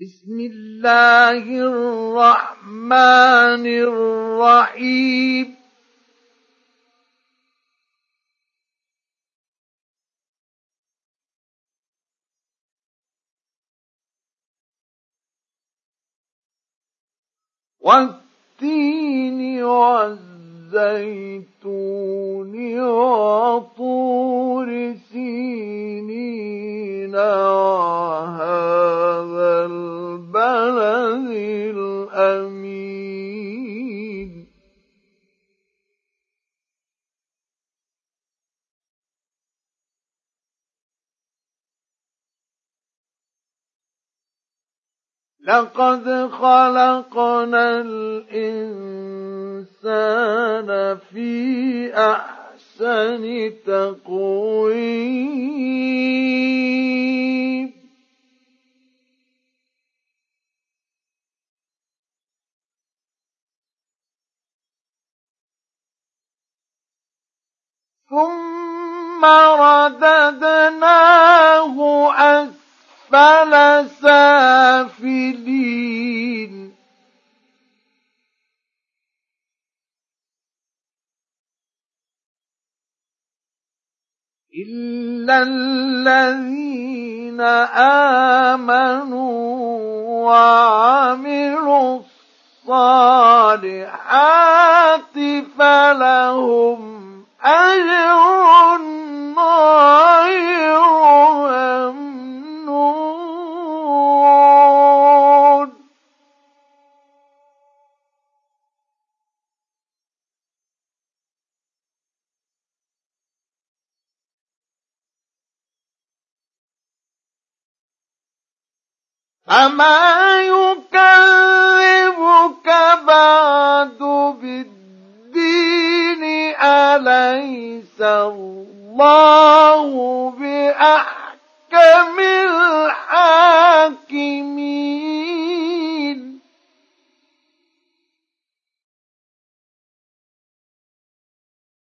بسم الله الرحمن الرحيم. والتين والزيتون وطور سينين لقد خلقنا الإنسان في أحسن تقويم. ثم رددناه أسفل سافلين. إلا الذين آمنوا وعملوا الصالحات فلهم فما يكذبك بعد بالدين أليس الله بأحكم الحاكمين